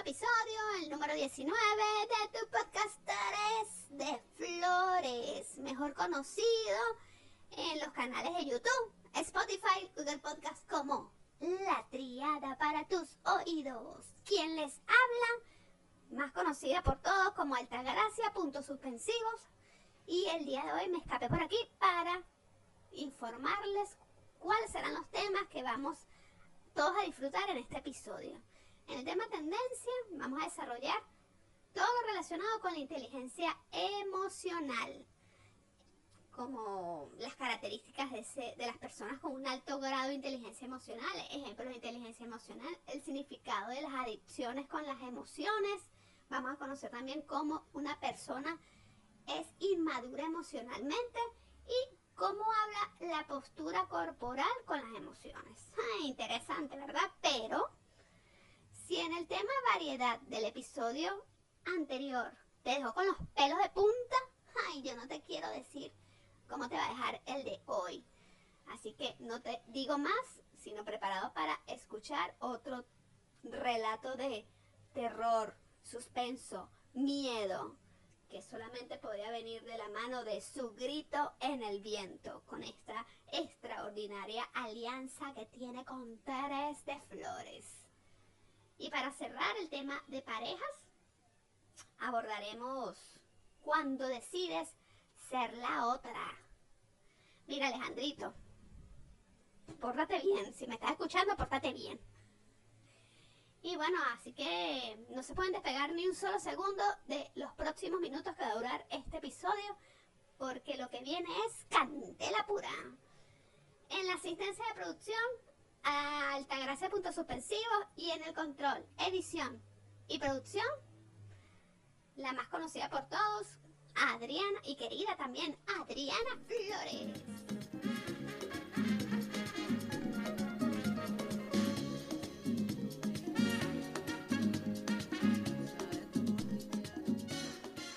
episodio, el número 19 de tu podcasteres de Flores, mejor conocido en los canales de YouTube, Spotify, Google Podcast como La Triada para tus oídos. Quien les habla, más conocida por todos como Altagracia, puntos suspensivos. Y el día de hoy me escapé por aquí para informarles cuáles serán los temas que vamos todos a disfrutar en este episodio. En el tema tendencia vamos a desarrollar todo lo relacionado con la inteligencia emocional, como las características de, las personas con un alto grado de inteligencia emocional, ejemplo de inteligencia emocional, el significado de las adicciones con las emociones, vamos a conocer también cómo una persona es inmadura emocionalmente y cómo habla la postura corporal con las emociones. interesante, ¿verdad? Pero si en el tema variedad del episodio anterior te dejó con los pelos de punta, ay, yo no te quiero decir cómo te va a dejar el de hoy. Así que no te digo más, sino preparado para escuchar otro relato de terror, suspenso, miedo, que solamente podría venir de la mano de su grito en el viento, con esta extraordinaria alianza que tiene con Teres de Flores. Y para cerrar el tema de parejas, abordaremos cuando decides ser la otra. Mira, Alejandrito, pórtate bien. Si me estás escuchando, pórtate bien. Y bueno, así que no se pueden despegar ni un solo segundo de los próximos minutos que va a durar este episodio, porque lo que viene es candela pura. En la asistencia de producción a Altagracia Punto Suspensivo y en el control, edición y producción, la más conocida por todos, Adriana y querida también Adriana Flores.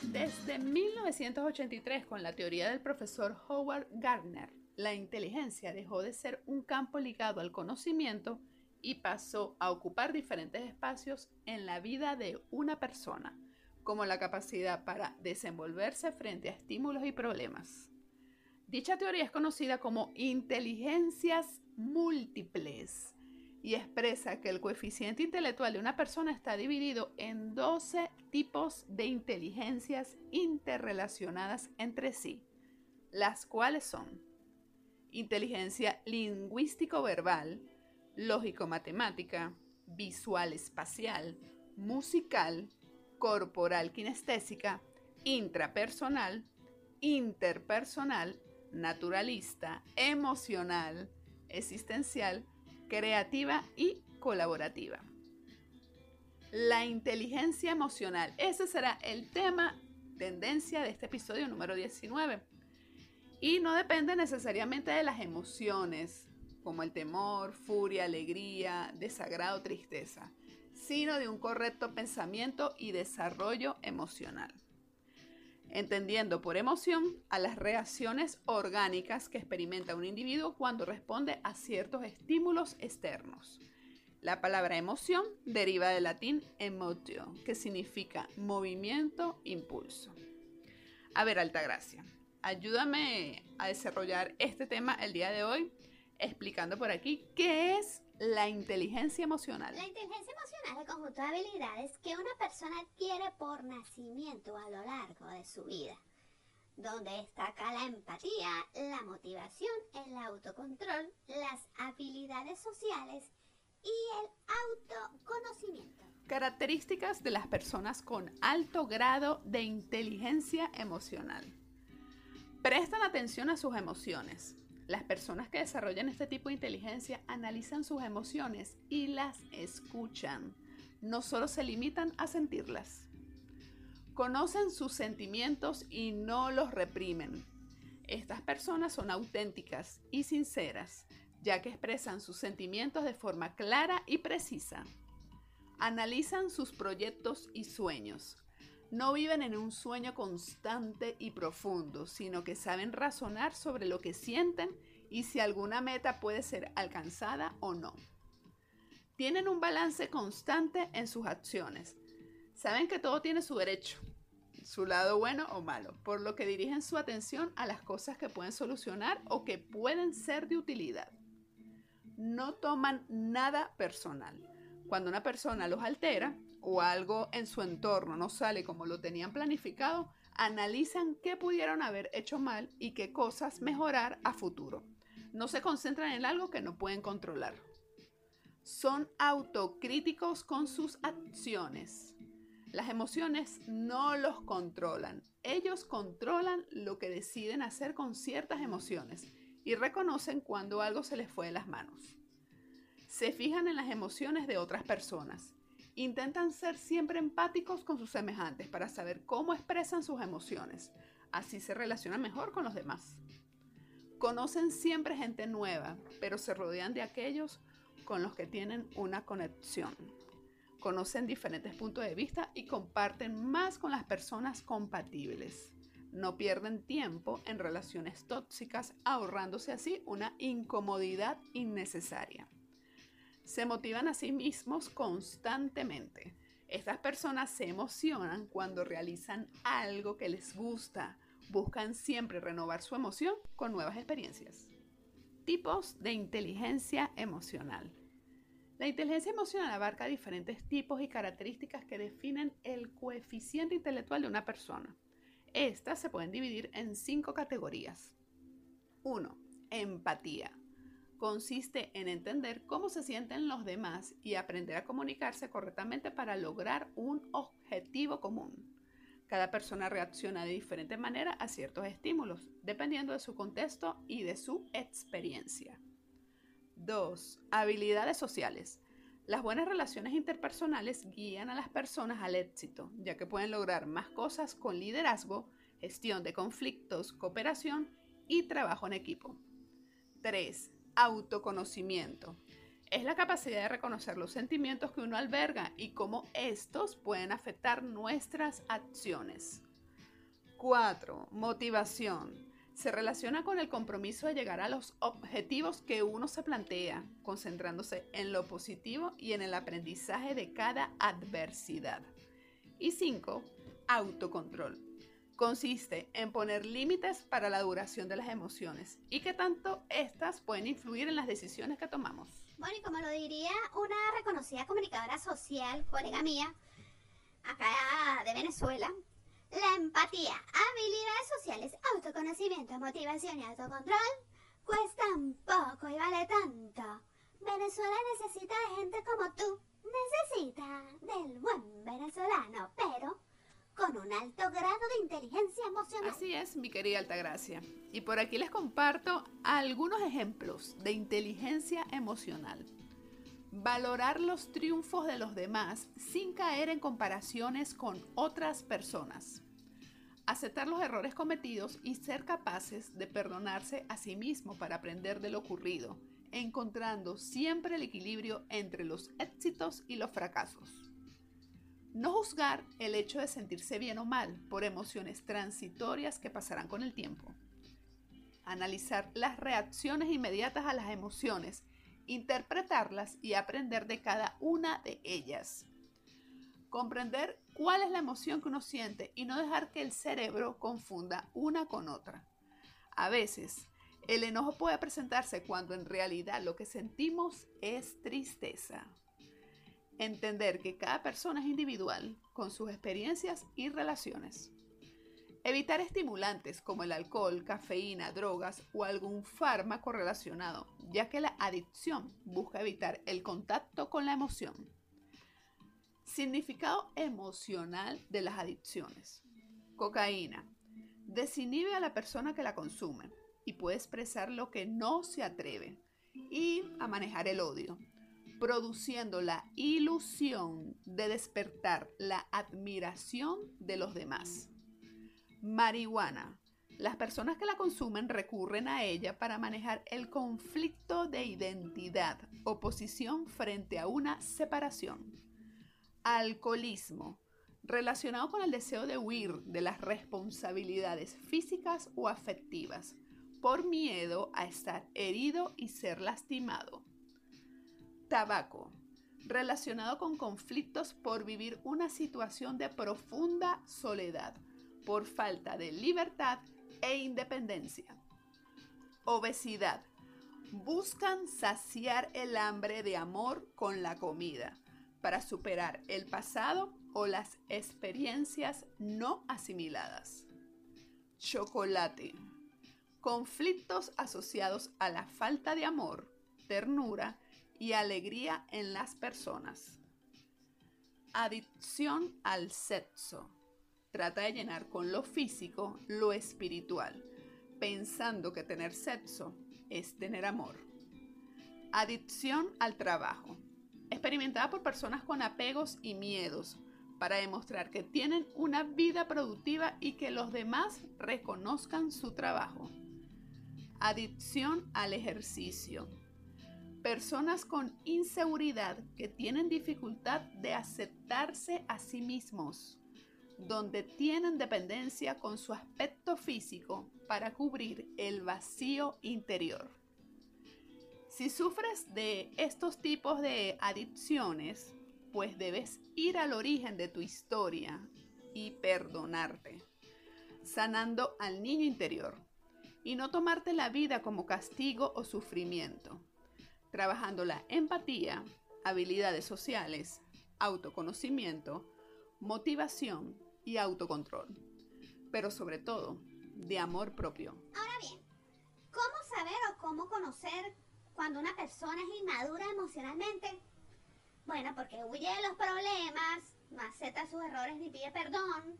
Desde 1983, con la teoría del profesor Howard Gardner, la inteligencia dejó de ser un campo ligado al conocimiento y pasó a ocupar diferentes espacios en la vida de una persona, como la capacidad para desenvolverse frente a estímulos y problemas. Dicha teoría es conocida como inteligencias múltiples y expresa que el coeficiente intelectual de una persona está dividido en 12 tipos de inteligencias interrelacionadas entre sí, las cuales son inteligencia lingüístico-verbal, lógico-matemática, visual-espacial, musical, corporal-kinestésica, intrapersonal, interpersonal, naturalista, emocional, existencial, creativa y colaborativa. La inteligencia emocional. Ese será el tema, tendencia de este episodio número 19 y no depende necesariamente de las emociones, como el temor, furia, alegría, desagrado, tristeza, sino de un correcto pensamiento y desarrollo emocional. Entendiendo por emoción a las reacciones orgánicas que experimenta un individuo cuando responde a ciertos estímulos externos. La palabra emoción deriva del latín emotio, que significa movimiento, impulso. A ver, Altagracia, ayúdame a desarrollar este tema el día de hoy explicando por aquí qué es la inteligencia emocional. La inteligencia emocional es el conjunto de habilidades que una persona adquiere por nacimiento a lo largo de su vida, donde destaca la empatía, la motivación, el autocontrol, las habilidades sociales y el autoconocimiento. Características de las personas con alto grado de inteligencia emocional. Prestan atención a sus emociones. Las personas que desarrollan este tipo de inteligencia analizan sus emociones y las escuchan. No solo se limitan a sentirlas. Conocen sus sentimientos y no los reprimen. Estas personas son auténticas y sinceras, ya que expresan sus sentimientos de forma clara y precisa. Analizan sus proyectos y sueños no viven en un sueño constante y profundo, sino que saben razonar sobre lo que sienten y si alguna meta puede ser alcanzada o no. Tienen un balance constante en sus acciones. Saben que todo tiene su derecho, su lado bueno o malo, por lo que dirigen su atención a las cosas que pueden solucionar o que pueden ser de utilidad. No toman nada personal. Cuando una persona los altera o algo en su entorno no sale como lo tenían planificado, analizan qué pudieron haber hecho mal y qué cosas mejorar a futuro. No se concentran en algo que no pueden controlar. Son autocríticos con sus acciones. Las emociones no los controlan. Ellos controlan lo que deciden hacer con ciertas emociones y reconocen cuando algo se les fue de las manos. Se fijan en las emociones de otras personas Intentan ser siempre empáticos con sus semejantes para saber cómo expresan sus emociones. Así se relacionan mejor con los demás. Conocen siempre gente nueva, pero se rodean de aquellos con los que tienen una conexión. Conocen diferentes puntos de vista y comparten más con las personas compatibles. No pierden tiempo en relaciones tóxicas, ahorrándose así una incomodidad innecesaria se motivan a sí mismos constantemente. Estas personas se emocionan cuando realizan algo que les gusta. Buscan siempre renovar su emoción con nuevas experiencias. Tipos de inteligencia emocional. La inteligencia emocional abarca diferentes tipos y características que definen el coeficiente intelectual de una persona. Estas se pueden dividir en cinco categorías. 1. Empatía consiste en entender cómo se sienten los demás y aprender a comunicarse correctamente para lograr un objetivo común. Cada persona reacciona de diferente manera a ciertos estímulos, dependiendo de su contexto y de su experiencia. 2. Habilidades sociales. Las buenas relaciones interpersonales guían a las personas al éxito, ya que pueden lograr más cosas con liderazgo, gestión de conflictos, cooperación y trabajo en equipo. 3 autoconocimiento. Es la capacidad de reconocer los sentimientos que uno alberga y cómo estos pueden afectar nuestras acciones. 4. Motivación. Se relaciona con el compromiso de llegar a los objetivos que uno se plantea, concentrándose en lo positivo y en el aprendizaje de cada adversidad. Y 5. Autocontrol consiste en poner límites para la duración de las emociones y que tanto estas pueden influir en las decisiones que tomamos. Bueno, y como lo diría una reconocida comunicadora social, colega mía, acá de Venezuela, la empatía, habilidades sociales, autoconocimiento, motivación y autocontrol cuestan poco y vale tanto. Venezuela necesita de gente como tú. Necesita del buen venezolano, pero con un alto grado de inteligencia emocional. Así es, mi querida Altagracia. Y por aquí les comparto algunos ejemplos de inteligencia emocional. Valorar los triunfos de los demás sin caer en comparaciones con otras personas. Aceptar los errores cometidos y ser capaces de perdonarse a sí mismo para aprender de lo ocurrido, encontrando siempre el equilibrio entre los éxitos y los fracasos. No juzgar el hecho de sentirse bien o mal por emociones transitorias que pasarán con el tiempo. Analizar las reacciones inmediatas a las emociones, interpretarlas y aprender de cada una de ellas. Comprender cuál es la emoción que uno siente y no dejar que el cerebro confunda una con otra. A veces, el enojo puede presentarse cuando en realidad lo que sentimos es tristeza. Entender que cada persona es individual con sus experiencias y relaciones. Evitar estimulantes como el alcohol, cafeína, drogas o algún fármaco relacionado, ya que la adicción busca evitar el contacto con la emoción. Significado emocional de las adicciones. Cocaína. Desinhibe a la persona que la consume y puede expresar lo que no se atreve y a manejar el odio, produciendo la ilusión de despertar la admiración de los demás. Marihuana. Las personas que la consumen recurren a ella para manejar el conflicto de identidad o posición frente a una separación. Alcoholismo. Relacionado con el deseo de huir de las responsabilidades físicas o afectivas por miedo a estar herido y ser lastimado. Tabaco. relacionado con conflictos por vivir una situación de profunda soledad, por falta de libertad e independencia. Obesidad. Buscan saciar el hambre de amor con la comida para superar el pasado o las experiencias no asimiladas. Chocolate. Conflictos asociados a la falta de amor, ternura y alegría en las personas. Adicción al sexo. Trata de llenar con lo físico lo espiritual, pensando que tener sexo es tener amor. Adicción al trabajo. Experimentada por personas con apegos y miedos, para demostrar que tienen una vida productiva y que los demás reconozcan su trabajo. Adicción al ejercicio personas con inseguridad que tienen dificultad de aceptarse a sí mismos, donde tienen dependencia con su aspecto físico para cubrir el vacío interior. Si sufres de estos tipos de adicciones, pues debes ir al origen de tu historia y perdonarte, sanando al niño interior y no tomarte la vida como castigo o sufrimiento trabajando la empatía, habilidades sociales, autoconocimiento, motivación y autocontrol, pero sobre todo de amor propio. Ahora bien, ¿cómo saber o cómo conocer cuando una persona es inmadura emocionalmente? Bueno, porque huye de los problemas, no acepta sus errores ni pide perdón,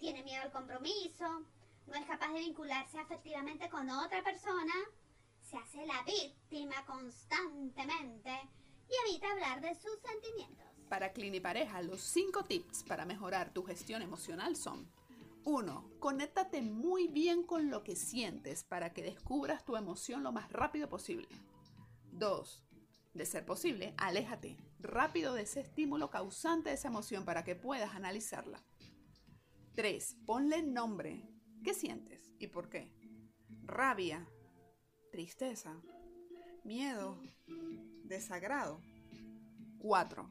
tiene miedo al compromiso, no es capaz de vincularse afectivamente con otra persona se hace la víctima constantemente y evita hablar de sus sentimientos. Para Clinipareja, los 5 tips para mejorar tu gestión emocional son 1. Conéctate muy bien con lo que sientes para que descubras tu emoción lo más rápido posible. 2. De ser posible, aléjate rápido de ese estímulo causante de esa emoción para que puedas analizarla. 3. Ponle nombre. ¿Qué sientes y por qué? Rabia, tristeza, miedo, desagrado. 4.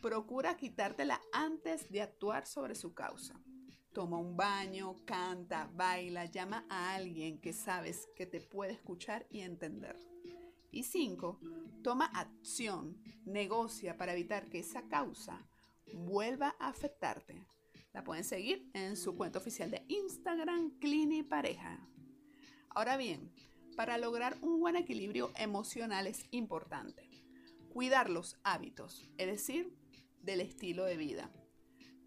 Procura quitártela antes de actuar sobre su causa. Toma un baño, canta, baila, llama a alguien que sabes que te puede escuchar y entender. Y 5. Toma acción, negocia para evitar que esa causa vuelva a afectarte. La pueden seguir en su cuenta oficial de Instagram, Clini Pareja. Ahora bien, para lograr un buen equilibrio emocional es importante. Cuidar los hábitos, es decir, del estilo de vida.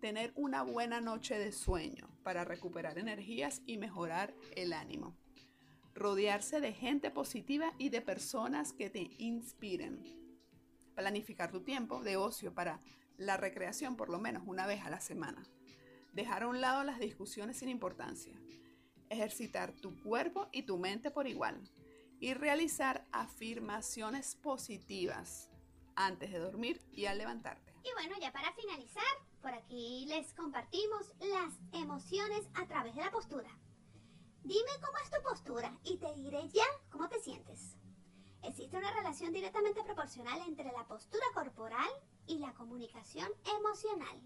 Tener una buena noche de sueño para recuperar energías y mejorar el ánimo. Rodearse de gente positiva y de personas que te inspiren. Planificar tu tiempo de ocio para la recreación por lo menos una vez a la semana. Dejar a un lado las discusiones sin importancia ejercitar tu cuerpo y tu mente por igual y realizar afirmaciones positivas antes de dormir y al levantarte. Y bueno, ya para finalizar, por aquí les compartimos las emociones a través de la postura. Dime cómo es tu postura y te diré ya cómo te sientes. Existe una relación directamente proporcional entre la postura corporal y la comunicación emocional.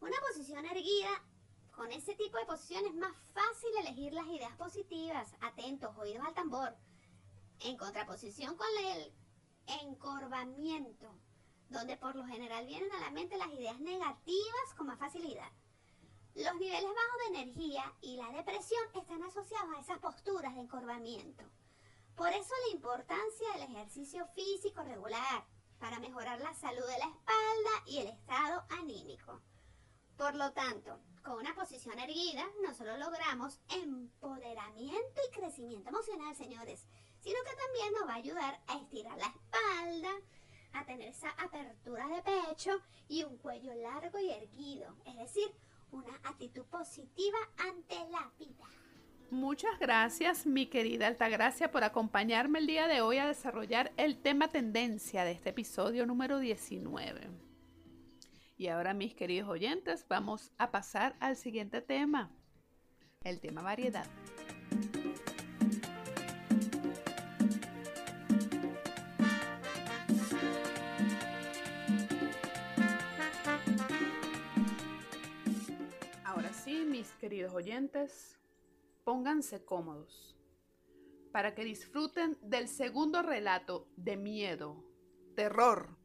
Una posición erguida con ese tipo de posición es más fácil elegir las ideas positivas, atentos, oídos al tambor, en contraposición con el encorvamiento, donde por lo general vienen a la mente las ideas negativas con más facilidad. Los niveles bajos de energía y la depresión están asociados a esas posturas de encorvamiento. Por eso la importancia del ejercicio físico regular para mejorar la salud de la espalda y el estado anímico. Por lo tanto, con una posición erguida no solo logramos empoderamiento y crecimiento emocional, señores, sino que también nos va a ayudar a estirar la espalda, a tener esa apertura de pecho y un cuello largo y erguido, es decir, una actitud positiva ante la vida. Muchas gracias, mi querida Altagracia, por acompañarme el día de hoy a desarrollar el tema tendencia de este episodio número 19. Y ahora, mis queridos oyentes, vamos a pasar al siguiente tema, el tema variedad. Ahora sí, mis queridos oyentes, pónganse cómodos para que disfruten del segundo relato de miedo, terror,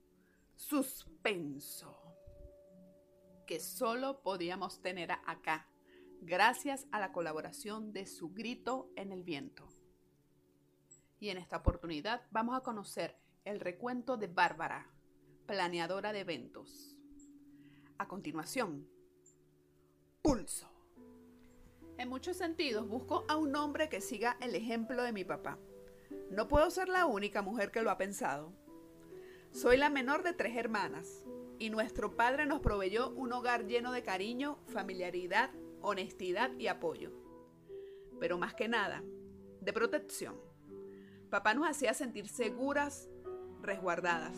suspenso que solo podíamos tener acá, gracias a la colaboración de su grito en el viento. Y en esta oportunidad vamos a conocer el recuento de Bárbara, planeadora de eventos. A continuación, pulso. En muchos sentidos busco a un hombre que siga el ejemplo de mi papá. No puedo ser la única mujer que lo ha pensado. Soy la menor de tres hermanas y nuestro padre nos proveyó un hogar lleno de cariño, familiaridad, honestidad y apoyo. Pero más que nada, de protección. Papá nos hacía sentir seguras, resguardadas.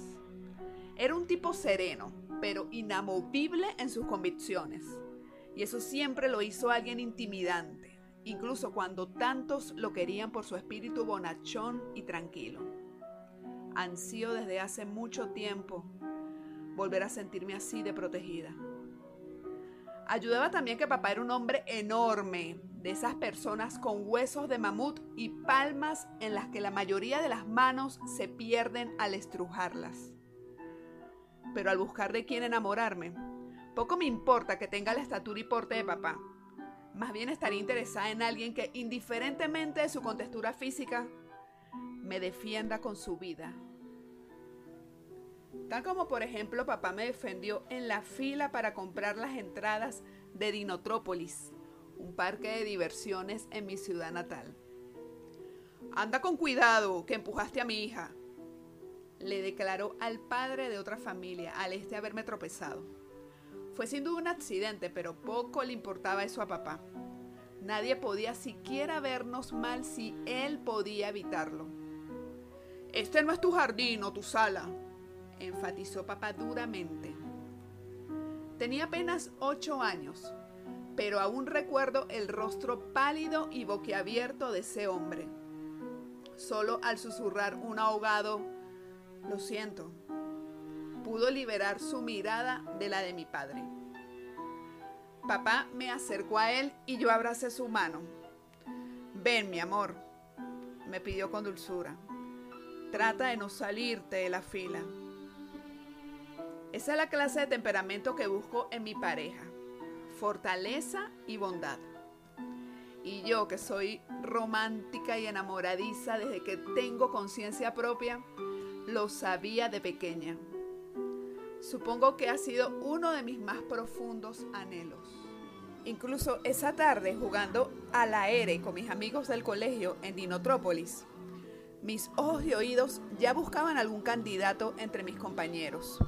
Era un tipo sereno, pero inamovible en sus convicciones. Y eso siempre lo hizo alguien intimidante, incluso cuando tantos lo querían por su espíritu bonachón y tranquilo. Ansío desde hace mucho tiempo volver a sentirme así de protegida. Ayudaba también que papá era un hombre enorme, de esas personas con huesos de mamut y palmas en las que la mayoría de las manos se pierden al estrujarlas. Pero al buscar de quién enamorarme, poco me importa que tenga la estatura y porte de papá. Más bien estaría interesada en alguien que, indiferentemente de su contextura física, me defienda con su vida. Tal como por ejemplo papá me defendió en la fila para comprar las entradas de Dinotrópolis, un parque de diversiones en mi ciudad natal. Anda con cuidado, que empujaste a mi hija, le declaró al padre de otra familia al este haberme tropezado. Fue sin duda un accidente, pero poco le importaba eso a papá. Nadie podía siquiera vernos mal si él podía evitarlo. Este no es tu jardín o tu sala, enfatizó papá duramente. Tenía apenas ocho años, pero aún recuerdo el rostro pálido y boquiabierto de ese hombre. Solo al susurrar un ahogado, lo siento, pudo liberar su mirada de la de mi padre. Papá me acercó a él y yo abracé su mano. Ven, mi amor, me pidió con dulzura. Trata de no salirte de la fila. Esa es la clase de temperamento que busco en mi pareja. Fortaleza y bondad. Y yo que soy romántica y enamoradiza desde que tengo conciencia propia, lo sabía de pequeña. Supongo que ha sido uno de mis más profundos anhelos. Incluso esa tarde jugando al aire con mis amigos del colegio en Dinotrópolis, mis ojos y oídos ya buscaban algún candidato entre mis compañeros.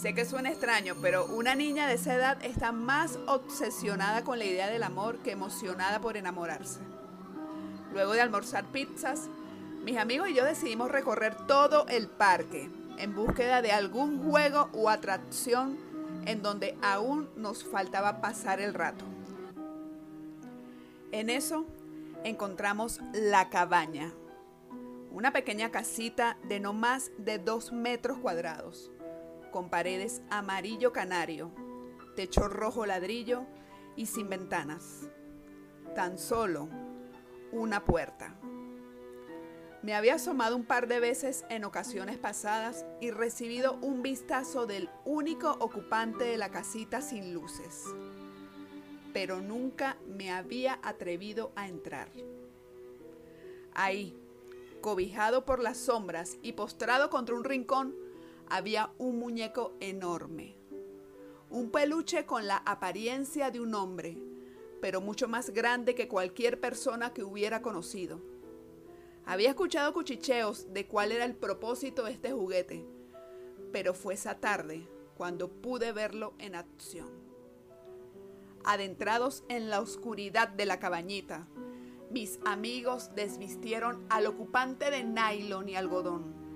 Sé que suena extraño, pero una niña de esa edad está más obsesionada con la idea del amor que emocionada por enamorarse. Luego de almorzar pizzas, mis amigos y yo decidimos recorrer todo el parque en búsqueda de algún juego o atracción en donde aún nos faltaba pasar el rato. En eso encontramos la cabaña, una pequeña casita de no más de dos metros cuadrados con paredes amarillo canario, techo rojo ladrillo y sin ventanas. Tan solo una puerta. Me había asomado un par de veces en ocasiones pasadas y recibido un vistazo del único ocupante de la casita sin luces. Pero nunca me había atrevido a entrar. Ahí, cobijado por las sombras y postrado contra un rincón, había un muñeco enorme, un peluche con la apariencia de un hombre, pero mucho más grande que cualquier persona que hubiera conocido. Había escuchado cuchicheos de cuál era el propósito de este juguete, pero fue esa tarde cuando pude verlo en acción. Adentrados en la oscuridad de la cabañita, mis amigos desvistieron al ocupante de nylon y algodón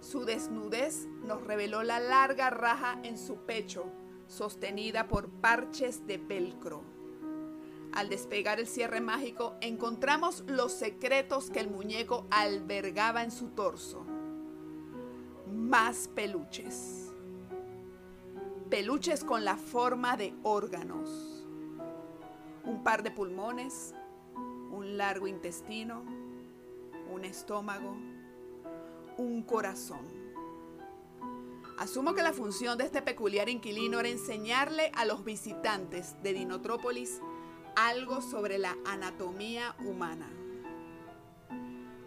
su desnudez nos reveló la larga raja en su pecho, sostenida por parches de velcro. Al despegar el cierre mágico, encontramos los secretos que el muñeco albergaba en su torso. Más peluches. Peluches con la forma de órganos. un par de pulmones, un largo intestino, un estómago, un corazón. Asumo que la función de este peculiar inquilino era enseñarle a los visitantes de Dinotrópolis algo sobre la anatomía humana.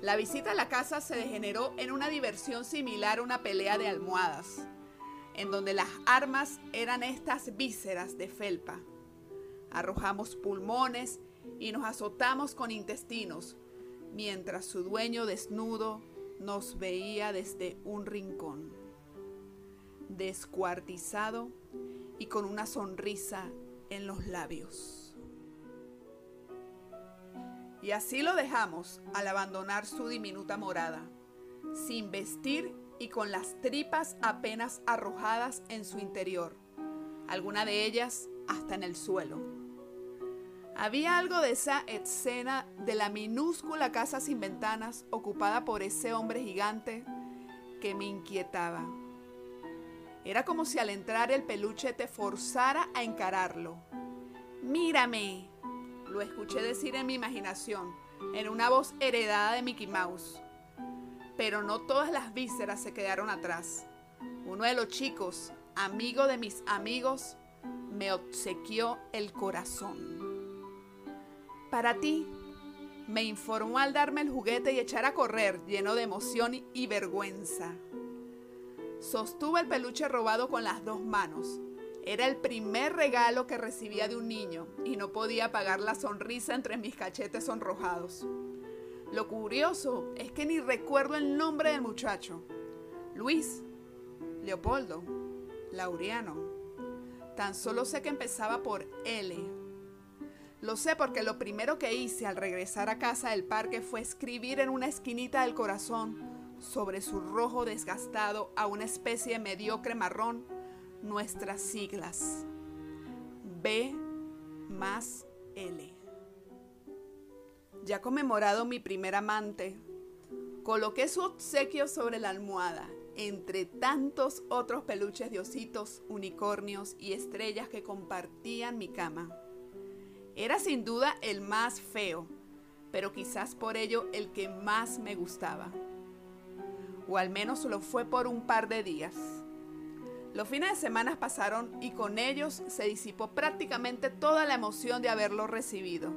La visita a la casa se degeneró en una diversión similar a una pelea de almohadas, en donde las armas eran estas vísceras de felpa. Arrojamos pulmones y nos azotamos con intestinos, mientras su dueño desnudo nos veía desde un rincón, descuartizado y con una sonrisa en los labios. Y así lo dejamos al abandonar su diminuta morada, sin vestir y con las tripas apenas arrojadas en su interior, alguna de ellas hasta en el suelo. Había algo de esa escena de la minúscula casa sin ventanas ocupada por ese hombre gigante que me inquietaba. Era como si al entrar el peluche te forzara a encararlo. Mírame, lo escuché decir en mi imaginación, en una voz heredada de Mickey Mouse. Pero no todas las vísceras se quedaron atrás. Uno de los chicos, amigo de mis amigos, me obsequió el corazón. Para ti, me informó al darme el juguete y echar a correr, lleno de emoción y vergüenza. Sostuve el peluche robado con las dos manos era el primer regalo que recibía de un niño y no podía apagar la sonrisa entre mis cachetes sonrojados. Lo curioso es que ni recuerdo el nombre del muchacho. Luis, Leopoldo, Laureano. Tan solo sé que empezaba por L. Lo sé porque lo primero que hice al regresar a casa del parque fue escribir en una esquinita del corazón sobre su rojo desgastado a una especie de mediocre marrón nuestras siglas. B más L. Ya conmemorado mi primer amante, coloqué su obsequio sobre la almohada, entre tantos otros peluches de ositos, unicornios y estrellas que compartían mi cama. Era sin duda el más feo, pero quizás por ello el que más me gustaba. O al menos lo fue por un par de días. Los fines de semana pasaron y con ellos se disipó prácticamente toda la emoción de haberlo recibido.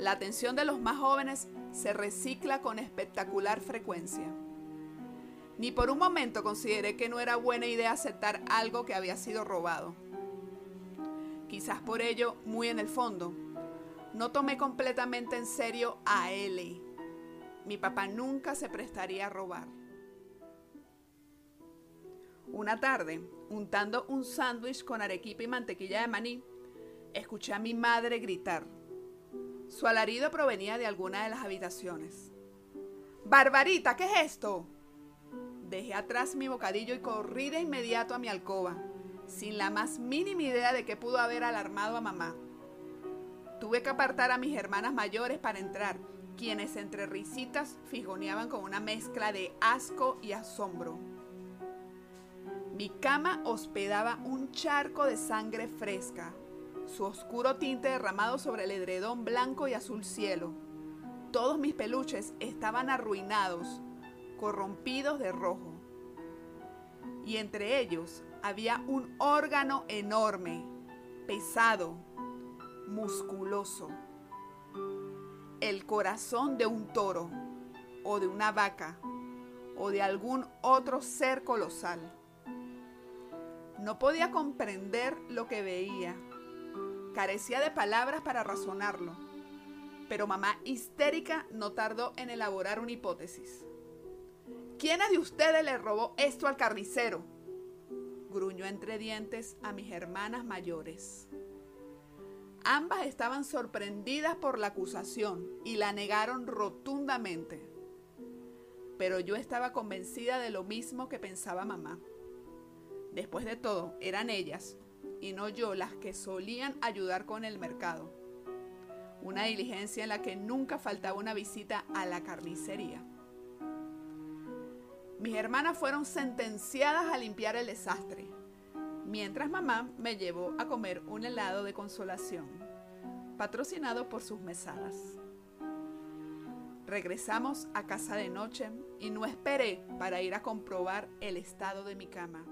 La atención de los más jóvenes se recicla con espectacular frecuencia. Ni por un momento consideré que no era buena idea aceptar algo que había sido robado. Quizás por ello, muy en el fondo, no tomé completamente en serio a L. Mi papá nunca se prestaría a robar. Una tarde, untando un sándwich con arequipa y mantequilla de maní, escuché a mi madre gritar. Su alarido provenía de alguna de las habitaciones. Barbarita, ¿qué es esto? Dejé atrás mi bocadillo y corrí de inmediato a mi alcoba, sin la más mínima idea de que pudo haber alarmado a mamá. Tuve que apartar a mis hermanas mayores para entrar, quienes entre risitas fijoneaban con una mezcla de asco y asombro. Mi cama hospedaba un charco de sangre fresca, su oscuro tinte derramado sobre el edredón blanco y azul cielo. Todos mis peluches estaban arruinados, corrompidos de rojo. Y entre ellos había un órgano enorme, pesado, musculoso. El corazón de un toro, o de una vaca, o de algún otro ser colosal. No podía comprender lo que veía. Carecía de palabras para razonarlo. Pero mamá histérica no tardó en elaborar una hipótesis. ¿Quién de ustedes le robó esto al carnicero? Gruñó entre dientes a mis hermanas mayores. Ambas estaban sorprendidas por la acusación y la negaron rotundamente. Pero yo estaba convencida de lo mismo que pensaba mamá. Después de todo, eran ellas y no yo las que solían ayudar con el mercado. Una diligencia en la que nunca faltaba una visita a la carnicería. Mis hermanas fueron sentenciadas a limpiar el desastre, mientras mamá me llevó a comer un helado de consolación. patrocinado por sus mesadas. Regresamos a casa de noche y no esperé para ir a comprobar el estado de mi cama.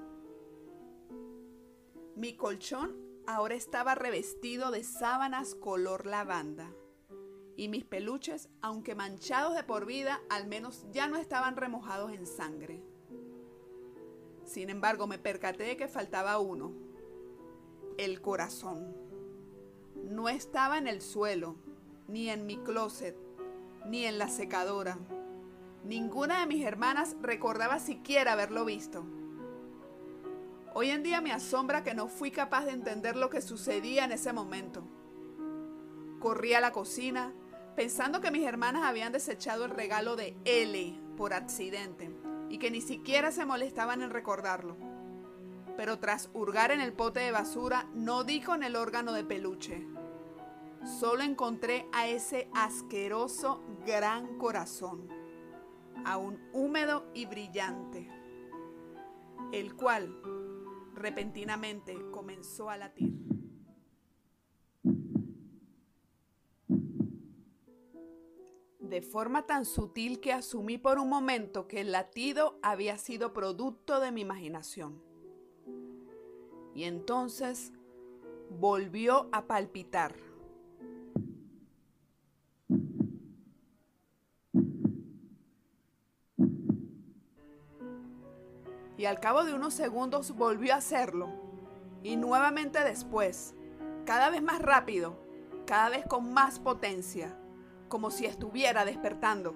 Mi colchón ahora estaba revestido de sábanas color lavanda y mis peluches, aunque manchados de por vida, al menos ya no estaban remojados en sangre. Sin embargo, me percaté de que faltaba uno, el corazón. No estaba en el suelo, ni en mi closet, ni en la secadora. Ninguna de mis hermanas recordaba siquiera haberlo visto. Hoy en día me asombra que no fui capaz de entender lo que sucedía en ese momento. Corrí a la cocina, pensando que mis hermanas habían desechado el regalo de L por accidente y que ni siquiera se molestaban en recordarlo. Pero tras hurgar en el pote de basura, no di con el órgano de peluche. Solo encontré a ese asqueroso gran corazón, aún húmedo y brillante, el cual repentinamente comenzó a latir. De forma tan sutil que asumí por un momento que el latido había sido producto de mi imaginación. Y entonces volvió a palpitar. Y al cabo de unos segundos volvió a hacerlo. Y nuevamente después, cada vez más rápido, cada vez con más potencia como si estuviera despertando.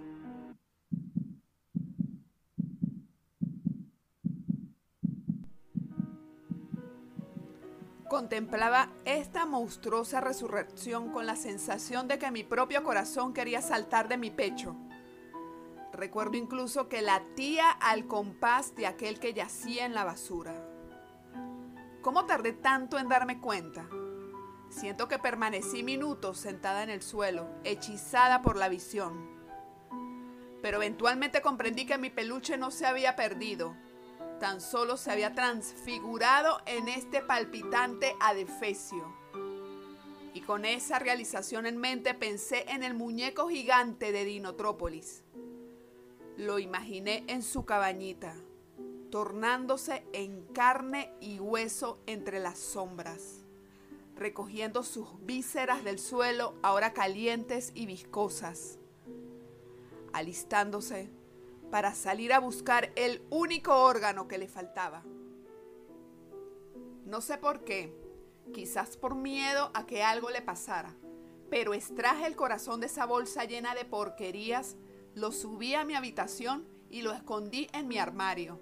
Contemplaba esta monstruosa resurrección con la sensación de que mi propio corazón quería saltar de mi pecho. Recuerdo incluso que latía al compás de aquel que yacía en la basura. ¿Cómo tardé tanto en darme cuenta? Siento que permanecí minutos sentada en el suelo, hechizada por la visión. Pero eventualmente comprendí que mi peluche no se había perdido, tan solo se había transfigurado en este palpitante adefesio. Y con esa realización en mente pensé en el muñeco gigante de Dinotrópolis. Lo imaginé en su cabañita, tornándose en carne y hueso entre las sombras recogiendo sus vísceras del suelo, ahora calientes y viscosas, alistándose para salir a buscar el único órgano que le faltaba. No sé por qué, quizás por miedo a que algo le pasara, pero extraje el corazón de esa bolsa llena de porquerías, lo subí a mi habitación y lo escondí en mi armario,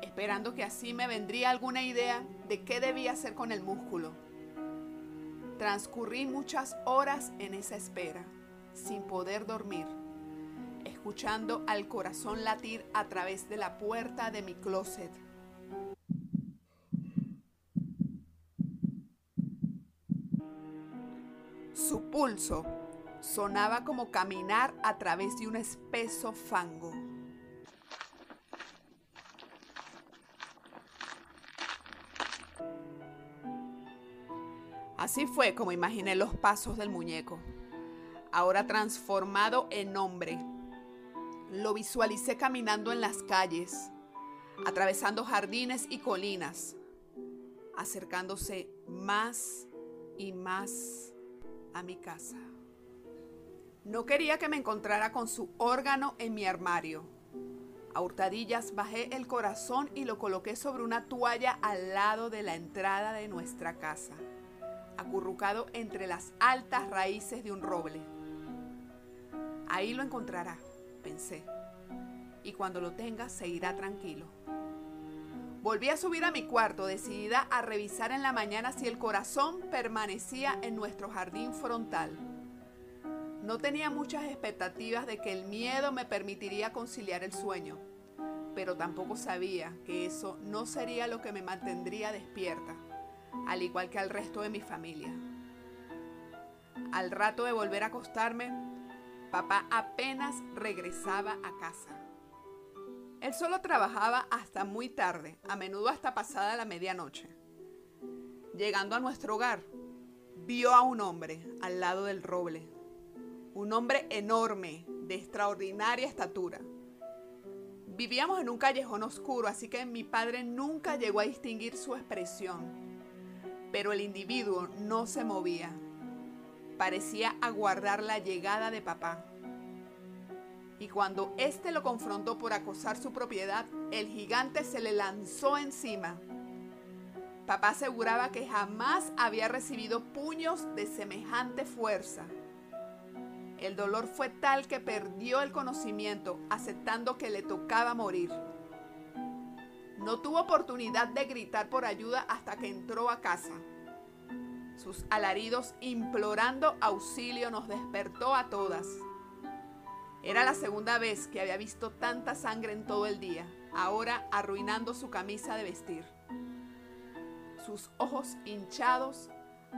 esperando que así me vendría alguna idea de qué debía hacer con el músculo. Transcurrí muchas horas en esa espera, sin poder dormir, escuchando al corazón latir a través de la puerta de mi closet. Su pulso sonaba como caminar a través de un espeso fango. Así fue como imaginé los pasos del muñeco, ahora transformado en hombre. Lo visualicé caminando en las calles, atravesando jardines y colinas, acercándose más y más a mi casa. No quería que me encontrara con su órgano en mi armario. A hurtadillas bajé el corazón y lo coloqué sobre una toalla al lado de la entrada de nuestra casa acurrucado entre las altas raíces de un roble. Ahí lo encontrará, pensé, y cuando lo tenga se irá tranquilo. Volví a subir a mi cuarto, decidida a revisar en la mañana si el corazón permanecía en nuestro jardín frontal. No tenía muchas expectativas de que el miedo me permitiría conciliar el sueño, pero tampoco sabía que eso no sería lo que me mantendría despierta al igual que al resto de mi familia. Al rato de volver a acostarme, papá apenas regresaba a casa. Él solo trabajaba hasta muy tarde, a menudo hasta pasada la medianoche. Llegando a nuestro hogar, vio a un hombre al lado del roble. Un hombre enorme, de extraordinaria estatura. Vivíamos en un callejón oscuro, así que mi padre nunca llegó a distinguir su expresión. Pero el individuo no se movía. Parecía aguardar la llegada de papá. Y cuando éste lo confrontó por acosar su propiedad, el gigante se le lanzó encima. Papá aseguraba que jamás había recibido puños de semejante fuerza. El dolor fue tal que perdió el conocimiento, aceptando que le tocaba morir. No tuvo oportunidad de gritar por ayuda hasta que entró a casa. Sus alaridos implorando auxilio nos despertó a todas. Era la segunda vez que había visto tanta sangre en todo el día, ahora arruinando su camisa de vestir. Sus ojos hinchados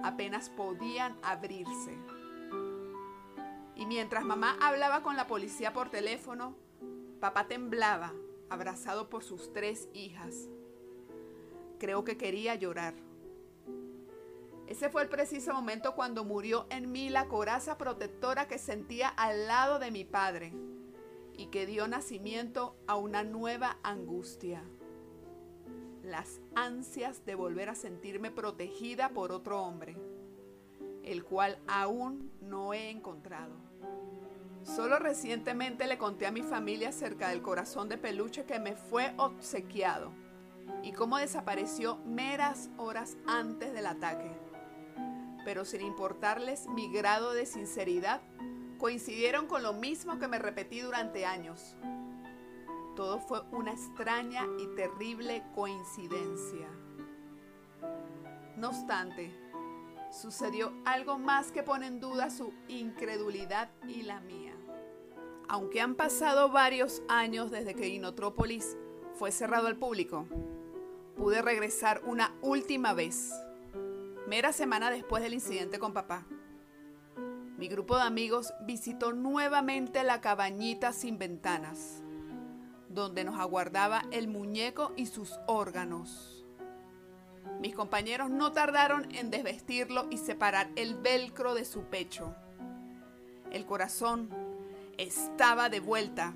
apenas podían abrirse. Y mientras mamá hablaba con la policía por teléfono, papá temblaba, abrazado por sus tres hijas. Creo que quería llorar. Ese fue el preciso momento cuando murió en mí la coraza protectora que sentía al lado de mi padre y que dio nacimiento a una nueva angustia. Las ansias de volver a sentirme protegida por otro hombre, el cual aún no he encontrado. Solo recientemente le conté a mi familia acerca del corazón de peluche que me fue obsequiado y cómo desapareció meras horas antes del ataque. Pero sin importarles mi grado de sinceridad, coincidieron con lo mismo que me repetí durante años. Todo fue una extraña y terrible coincidencia. No obstante, sucedió algo más que pone en duda su incredulidad y la mía. Aunque han pasado varios años desde que Inotrópolis fue cerrado al público, pude regresar una última vez, mera semana después del incidente con papá. Mi grupo de amigos visitó nuevamente la cabañita sin ventanas, donde nos aguardaba el muñeco y sus órganos. Mis compañeros no tardaron en desvestirlo y separar el velcro de su pecho. El corazón estaba de vuelta.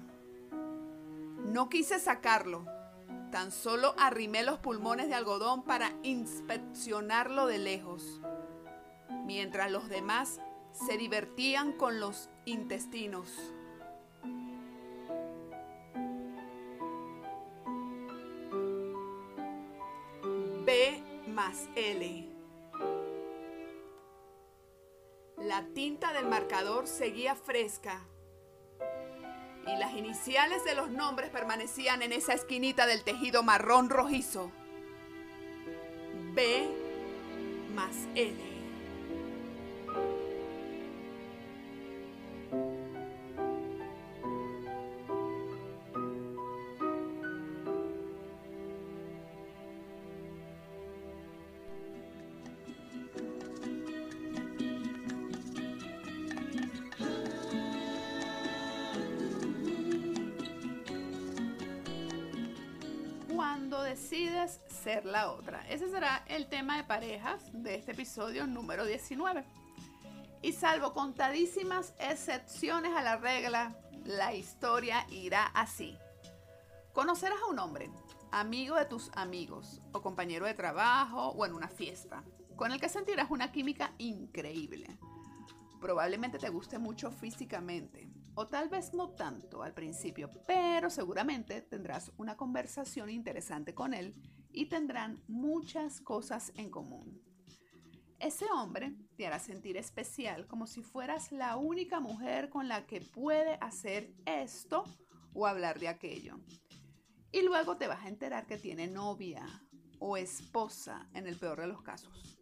No quise sacarlo, tan solo arrimé los pulmones de algodón para inspeccionarlo de lejos, mientras los demás se divertían con los intestinos. B más L. La tinta del marcador seguía fresca y las iniciales de los nombres permanecían en esa esquinita del tejido marrón rojizo. B más L. ser la otra. Ese será el tema de parejas de este episodio número 19. Y salvo contadísimas excepciones a la regla, la historia irá así. Conocerás a un hombre, amigo de tus amigos o compañero de trabajo o en una fiesta, con el que sentirás una química increíble. Probablemente te guste mucho físicamente, o tal vez no tanto al principio, pero seguramente tendrás una conversación interesante con él y tendrán muchas cosas en común. Ese hombre te hará sentir especial como si fueras la única mujer con la que puede hacer esto o hablar de aquello. Y luego te vas a enterar que tiene novia o esposa en el peor de los casos.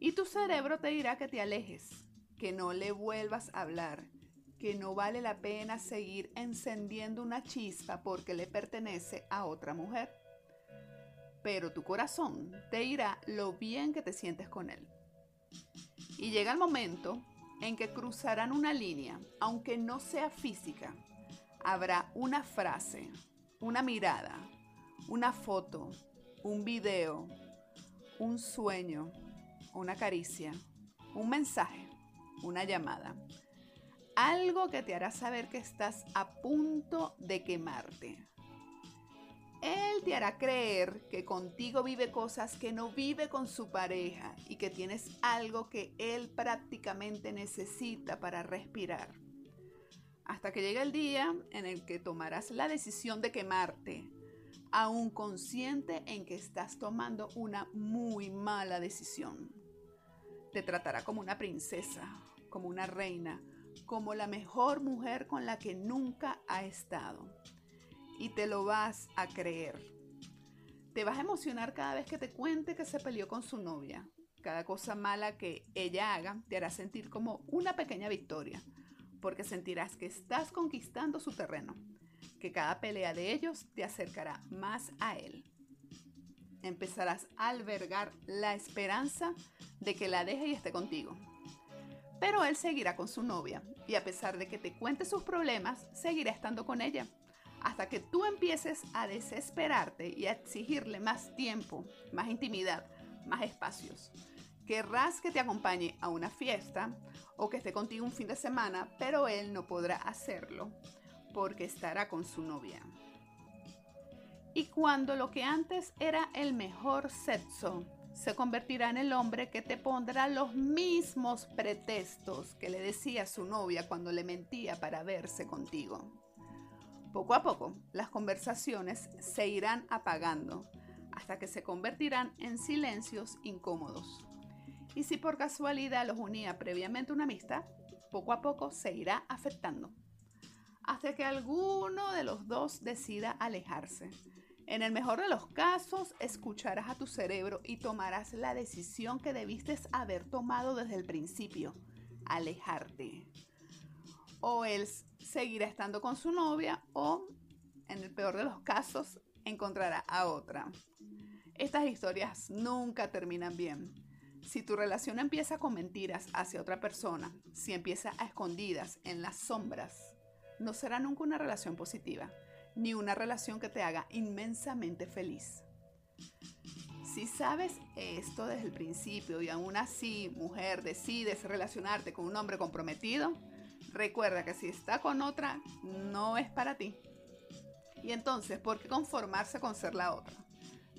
Y tu cerebro te dirá que te alejes, que no le vuelvas a hablar que no vale la pena seguir encendiendo una chispa porque le pertenece a otra mujer. Pero tu corazón te dirá lo bien que te sientes con él. Y llega el momento en que cruzarán una línea, aunque no sea física. Habrá una frase, una mirada, una foto, un video, un sueño, una caricia, un mensaje, una llamada, algo que te hará saber que estás a punto de quemarte. Él te hará creer que contigo vive cosas que no vive con su pareja y que tienes algo que él prácticamente necesita para respirar. Hasta que llegue el día en el que tomarás la decisión de quemarte, aún consciente en que estás tomando una muy mala decisión. Te tratará como una princesa, como una reina, como la mejor mujer con la que nunca ha estado. Y te lo vas a creer. Te vas a emocionar cada vez que te cuente que se peleó con su novia. Cada cosa mala que ella haga te hará sentir como una pequeña victoria, porque sentirás que estás conquistando su terreno, que cada pelea de ellos te acercará más a él. Empezarás a albergar la esperanza de que la deje y esté contigo pero él seguirá con su novia y a pesar de que te cuente sus problemas, seguirá estando con ella. Hasta que tú empieces a desesperarte y a exigirle más tiempo, más intimidad, más espacios. Querrás que te acompañe a una fiesta o que esté contigo un fin de semana, pero él no podrá hacerlo porque estará con su novia. Y cuando lo que antes era el mejor sexo se convertirá en el hombre que te pondrá los mismos pretextos que le decía su novia cuando le mentía para verse contigo. Poco a poco, las conversaciones se irán apagando hasta que se convertirán en silencios incómodos. Y si por casualidad los unía previamente una amistad, poco a poco se irá afectando, hasta que alguno de los dos decida alejarse en el mejor de los casos, escucharás a tu cerebro y tomarás la decisión que debiste haber tomado desde el principio, alejarte. O él seguirá estando con su novia o, en el peor de los casos, encontrará a otra. Estas historias nunca terminan bien. Si tu relación empieza con mentiras hacia otra persona, si empieza a escondidas, en las sombras, no será nunca una relación positiva ni una relación que te haga inmensamente feliz. Si sabes esto desde el principio y aún así, mujer, decides relacionarte con un hombre comprometido, recuerda que si está con otra, no es para ti. Y entonces, ¿por qué conformarse con ser la otra?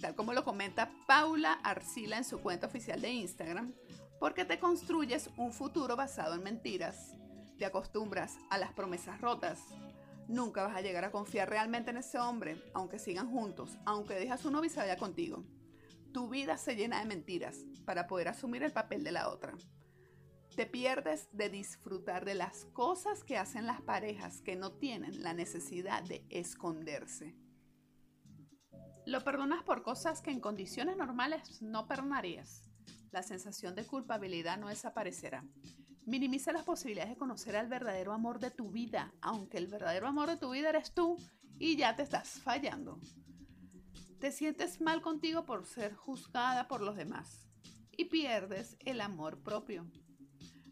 Tal como lo comenta Paula Arcila en su cuenta oficial de Instagram, porque te construyes un futuro basado en mentiras, te acostumbras a las promesas rotas, Nunca vas a llegar a confiar realmente en ese hombre, aunque sigan juntos, aunque deje a su novia contigo. Tu vida se llena de mentiras para poder asumir el papel de la otra. Te pierdes de disfrutar de las cosas que hacen las parejas que no tienen la necesidad de esconderse. Lo perdonas por cosas que en condiciones normales no perdonarías. La sensación de culpabilidad no desaparecerá. Minimiza las posibilidades de conocer al verdadero amor de tu vida, aunque el verdadero amor de tu vida eres tú y ya te estás fallando. Te sientes mal contigo por ser juzgada por los demás y pierdes el amor propio.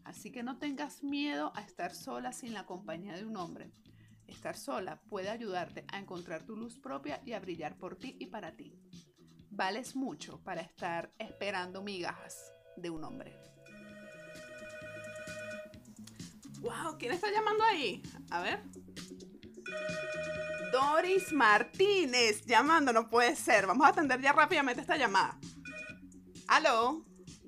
Así que no tengas miedo a estar sola sin la compañía de un hombre. Estar sola puede ayudarte a encontrar tu luz propia y a brillar por ti y para ti. Vales mucho para estar esperando migajas de un hombre. Wow, ¿quién está llamando ahí? A ver. Doris Martínez llamando, no puede ser. Vamos a atender ya rápidamente esta llamada. ¿Aló?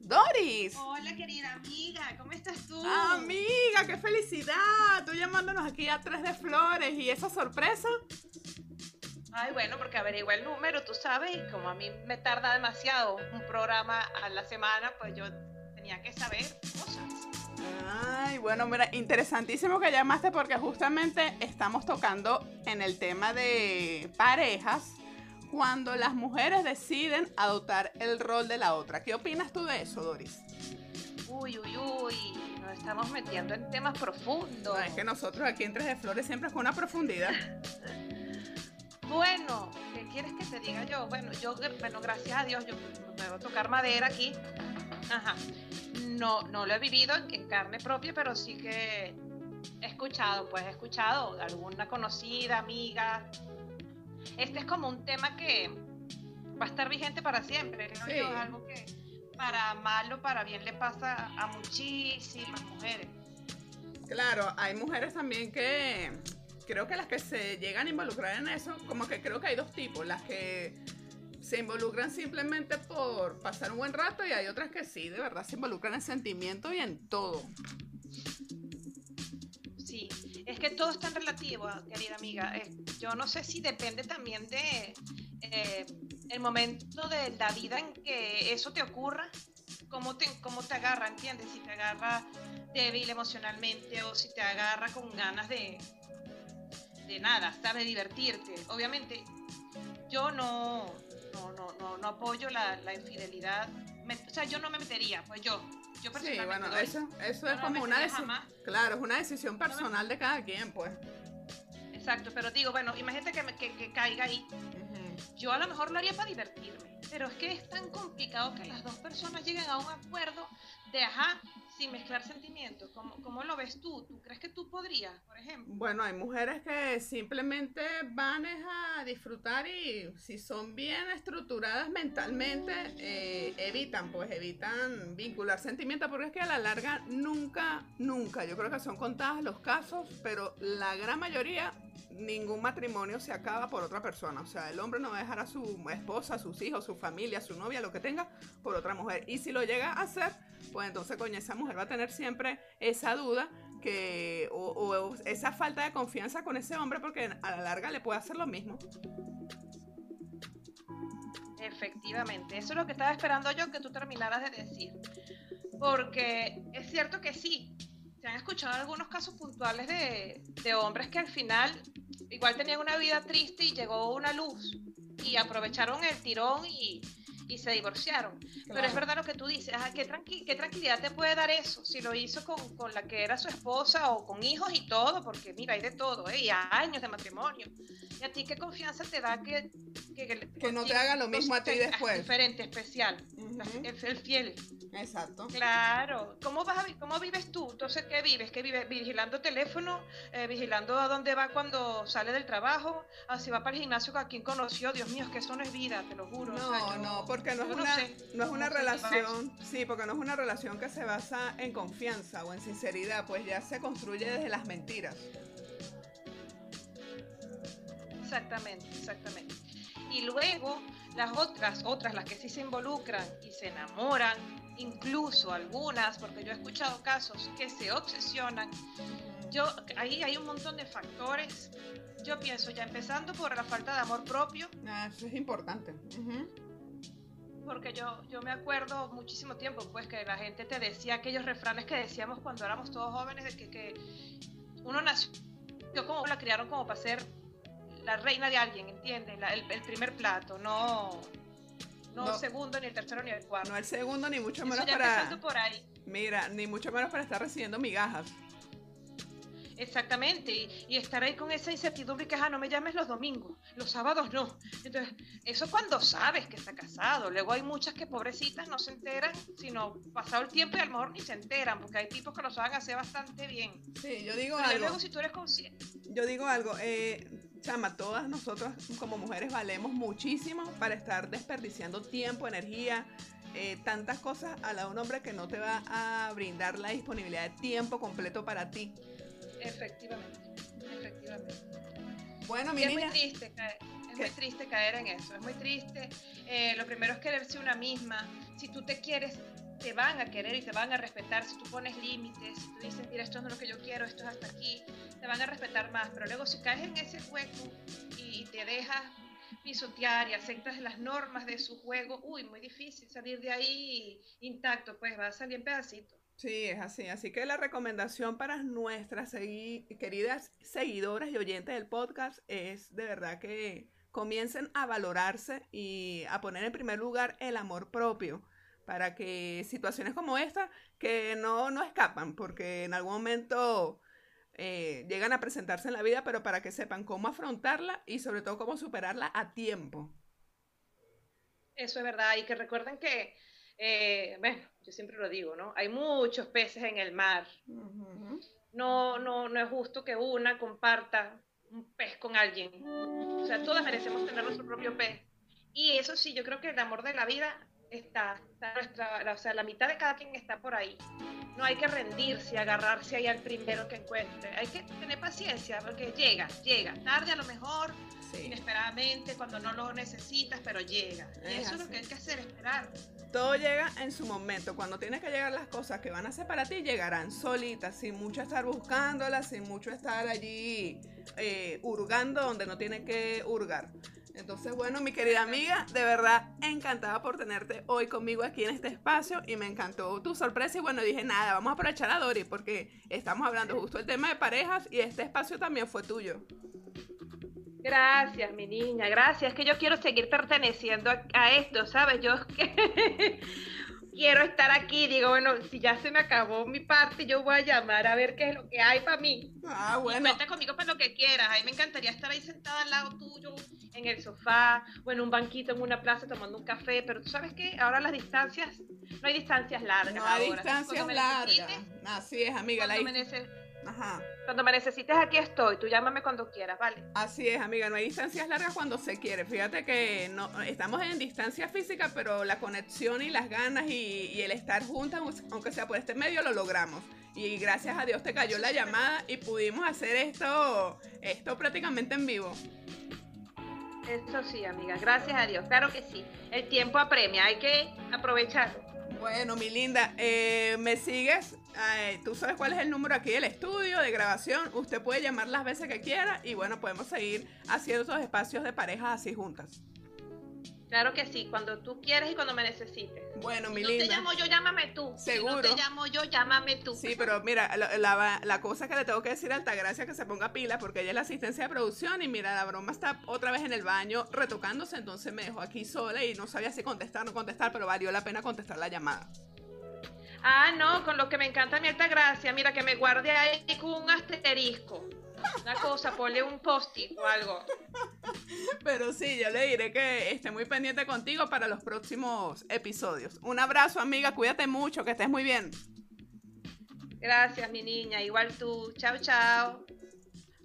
Doris. Hola, querida amiga, ¿cómo estás tú? Amiga, qué felicidad. Tú llamándonos aquí a Tres de Flores y esa sorpresa. Ay, bueno, porque averigua el número, tú sabes, y como a mí me tarda demasiado un programa a la semana, pues yo tenía que saber cosas. Ay, bueno, mira, interesantísimo que llamaste porque justamente estamos tocando en el tema de parejas cuando las mujeres deciden adoptar el rol de la otra. ¿Qué opinas tú de eso, Doris? Uy, uy, uy, nos estamos metiendo en temas profundos. es que nosotros aquí en Tres de Flores siempre con una profundidad. bueno, ¿qué quieres que te diga yo? Bueno, yo, bueno, gracias a Dios, yo me voy a tocar madera aquí. Ajá no, no lo he vivido en carne propia, pero sí que he escuchado, pues he escuchado alguna conocida, amiga. Este es como un tema que va a estar vigente para siempre, ¿no? algo que para mal o para bien le pasa a muchísimas mujeres. Claro, hay mujeres también que creo que las que se llegan a involucrar en eso, como que creo que hay dos tipos, las que se involucran simplemente por pasar un buen rato y hay otras que sí, de verdad se involucran en sentimientos y en todo. Es que todo es tan relativo, querida amiga. Eh, yo no sé si depende también de eh, el momento de la vida en que eso te ocurra, cómo te, cómo te agarra, ¿entiendes? Si te agarra débil emocionalmente o si te agarra con ganas de, de nada, ¿sabes? Divertirte. Obviamente, yo no, no, no, no, no apoyo la infidelidad. o sea, yo no me metería, pues yo. Yo sí, bueno, eso, eso es como una decisión. Claro, es una decisión personal de cada quien, pues. Exacto, pero digo, bueno, imagínate que, que, que caiga ahí. Yo a lo mejor lo haría para divertirme, pero es que es tan complicado que las dos personas lleguen a un acuerdo de, ajá, sin mezclar sentimientos. ¿Cómo, ¿Cómo, lo ves tú? ¿Tú crees que tú podrías, por ejemplo? Bueno, hay mujeres que simplemente van a disfrutar y si son bien estructuradas mentalmente, eh, evitan, pues evitan vincular sentimientos, porque es que a la larga nunca, nunca, yo creo que son contadas los casos, pero la gran mayoría ningún matrimonio se acaba por otra persona. O sea, el hombre no va a dejar a su esposa, sus hijos, su familia, su novia, lo que tenga, por otra mujer. Y si lo llega a hacer, pues entonces, coño, esa mujer va a tener siempre esa duda que, o, esa falta de confianza con ese hombre, porque a la larga le puede hacer lo mismo. Efectivamente, eso es lo que estaba esperando yo que tú terminaras de decir. Porque es cierto que sí, se han escuchado algunos casos puntuales de, hombres que al final igual tenían una vida triste y llegó una luz y aprovecharon el tirón y, y se divorciaron. Pero es verdad lo que tú dices, ¿qué, tranquilidad te puede dar eso? Si lo hizo con, con, la que era su esposa o con hijos y todo, porque mira, hay de todo, ¿eh? y años de matrimonio. ¿Y a ti qué confianza te da que... Que, no te haga lo mismo a ti después. Diferente, especial, el fiel. Exacto. Claro. ¿Cómo, vas a, ¿Cómo vives tú? Entonces, ¿qué vives? ¿Qué vives? ¿Vigilando teléfono? Eh, ¿Vigilando a dónde va cuando sale del trabajo? ¿A si va para el gimnasio a quien conoció? Dios mío, es que eso no es vida, te lo juro. No, no, porque no es, una, no, es una relación, sí, porque no es una relación que se basa en confianza o en sinceridad, pues ya se construye desde las mentiras. Exactamente, exactamente. Y luego las otras, otras, las que sí se involucran y se enamoran, incluso algunas, porque yo he escuchado casos que se obsesionan. Yo, ahí hay un montón de factores. Yo pienso ya empezando por la falta de amor propio. Ah, eso es importante. Porque yo, yo me acuerdo muchísimo tiempo, pues que la gente te decía aquellos refranes que decíamos cuando éramos todos jóvenes, de que, que uno nació como la criaron como para ser la reina de alguien, ¿entiendes? el, primer plato, no, no, el segundo, ni el tercero, ni el cuarto. No el segundo, ni mucho menos para... por ahí. Mira, ni mucho menos para estar recibiendo migajas. Exactamente, y, estar ahí con esa incertidumbre que, ah, no me llames los domingos, los sábados no. Entonces, eso cuando sabes que está casado. Luego hay muchas que pobrecitas no se enteran, sino pasado el tiempo y a lo mejor ni se enteran, porque hay tipos que lo saben hacer bastante bien. Sí, yo digo algo. Luego, si tú eres consciente. Yo digo algo, eh, chama, todas nosotras como mujeres valemos muchísimo para estar desperdiciando tiempo, energía, eh, tantas cosas a la de un hombre que no te va a brindar la disponibilidad de tiempo completo para ti. Efectivamente, efectivamente. Bueno, mi Es muy triste caer, es muy triste caer en eso, es muy triste. Eh, lo primero es quererse una misma. Si tú te quieres, te van a querer y te van a respetar. Si tú pones límites, si tú dices, mira, esto no es lo que yo quiero, esto es hasta aquí, te van a respetar más. Pero luego si caes en ese juego y te dejas pisotear y aceptas las normas de su juego, uy, muy difícil salir de ahí intacto, pues va a salir en pedacitos. Sí, es así. Así que la recomendación para nuestras queridas seguidoras y oyentes del podcast es de verdad que comiencen a valorarse y a poner en primer lugar el amor propio para que situaciones como esta que no, no escapan porque en algún momento eh, llegan a presentarse en la vida, pero para que sepan cómo afrontarla y sobre todo cómo superarla a tiempo. Eso es verdad y que recuerden que eh, bueno, yo siempre lo digo, ¿no? Hay muchos peces en el mar. No, no, no es justo que una comparta un pez con alguien. O sea, todas merecemos tener nuestro propio pez. Y eso sí, yo creo que el amor de la vida está, está nuestra, la- o sea, la mitad de cada quien está por ahí. No hay que rendirse, agarrarse ahí al primero que encuentre. Hay que tener paciencia porque llega, llega. Tarde a lo mejor, Sí. inesperadamente, cuando no lo necesitas, pero llega. Y Es eso es lo que hay que hacer, esperar. Todo llega en su momento. Cuando tienes que llegar las cosas que van a ser para ti, llegarán solitas, sin mucho estar buscándolas, sin mucho estar allí eh, hurgando donde no tiene que hurgar. Entonces, bueno, mi querida amiga, de verdad encantada por tenerte hoy conmigo aquí en este espacio y me encantó tu sorpresa y bueno, dije, nada, vamos a aprovechar a Dori porque estamos hablando justo del tema de parejas y este espacio también fue tuyo. Gracias, mi niña, gracias. Es que yo quiero seguir perteneciendo a, a esto, ¿sabes? Yo que quiero estar aquí. Digo, bueno, si ya se me acabó mi parte, yo voy a llamar a ver qué es lo que hay para mí. Ah, Y bueno. cuenta conmigo para lo que quieras. A mí me encantaría estar ahí sentada al lado tuyo, en el sofá, o en un banquito, en una plaza, tomando un café. Pero tú sabes qué, ahora las distancias, no hay distancias largas. No hay ahora. distancias largas. Así es, amiga. La me, Ajá. cuando me necesites, aquí estoy. Tú llámame cuando quieras, ¿vale? Así es, amiga, no hay distancias largas cuando se quiere. Fíjate que no estamos en distancia física, pero la conexión y las ganas y, y el estar juntas, aunque sea por este medio, lo logramos. Y gracias a Dios te cayó la llamada y pudimos hacer esto, esto prácticamente en vivo. Eso sí, amiga, gracias a Dios. Claro que sí. El tiempo apremia, hay que aprovecharlo. Bueno, mi linda, eh, ¿me sigues? Ay, Tú sabes cuál es el número aquí del estudio de grabación. Usted puede llamar las veces que quiera y bueno, podemos seguir haciendo esos espacios de parejas así juntas. Claro que sí, cuando tú quieres y cuando me necesites. Bueno, Si mi no te linda. llamo yo, llámame tú. Si Seguro. no te llamo yo, llámame tú. Sí, pero mira, la, la- la cosa que le tengo que decir a Altagracia que se ponga pila porque ella es la asistencia de producción y mira, la broma está otra vez en el baño retocándose, entonces me dejó aquí sola y no sabía si contestar o no contestar, pero valió la pena contestar la llamada. Ah, no, con lo que me encanta mi alta gracia, mira que me guarde ahí con un asterisco. Una cosa, ponle un post-it o algo. Pero sí, yo le diré que esté muy pendiente contigo para los próximos episodios. Un abrazo, amiga, cuídate mucho, que estés muy bien. Gracias, mi niña. Igual tú. Chao, chao.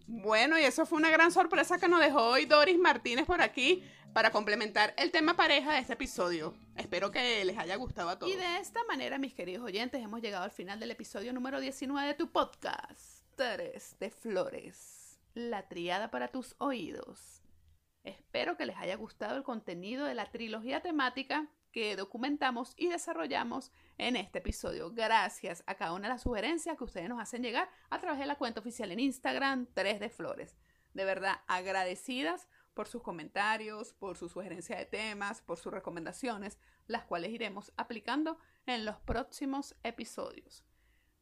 Bueno, y eso fue una gran sorpresa que nos dejó hoy Doris Martínez por aquí para complementar el tema pareja de este episodio. Espero que les haya gustado a todos. Y de esta manera, mis queridos oyentes, hemos llegado al final del episodio número 19 de tu podcast, Tres de Flores, la triada para tus oídos. Espero que les haya gustado el contenido de la trilogía temática que documentamos y desarrollamos en este episodio. Gracias a cada una de las sugerencias que ustedes nos hacen llegar a través de la cuenta oficial en Instagram, 3 de Flores. De verdad, agradecidas por sus comentarios, por su sugerencia de temas, por sus recomendaciones, las cuales iremos aplicando en los próximos episodios.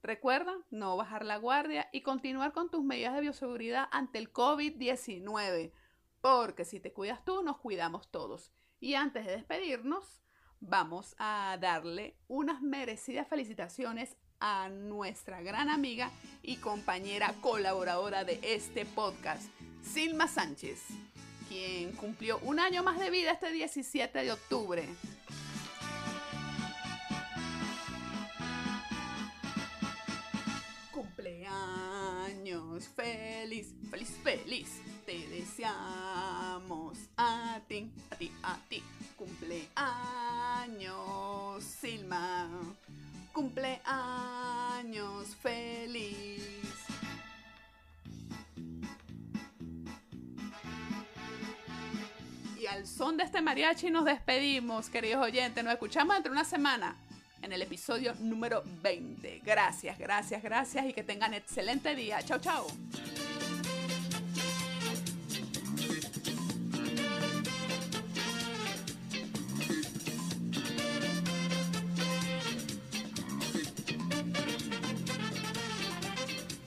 Recuerda no bajar la guardia y continuar con tus medidas de bioseguridad ante el COVID-19, porque si te cuidas tú, nos cuidamos todos. Y antes de despedirnos, vamos a darle unas merecidas felicitaciones a nuestra gran amiga y compañera colaboradora de este podcast, Silma Sánchez, quien cumplió un año más de vida este 17 de octubre. Cumpleaños feliz, feliz, feliz. Te deseamos a ti, a ti, a ti. Cumpleaños, Silma. Cumpleaños feliz. Al son de este mariachi nos despedimos, queridos oyentes. Nos escuchamos dentro de una semana en el episodio número 20. Gracias, gracias, gracias y que tengan excelente día. Chao, chao.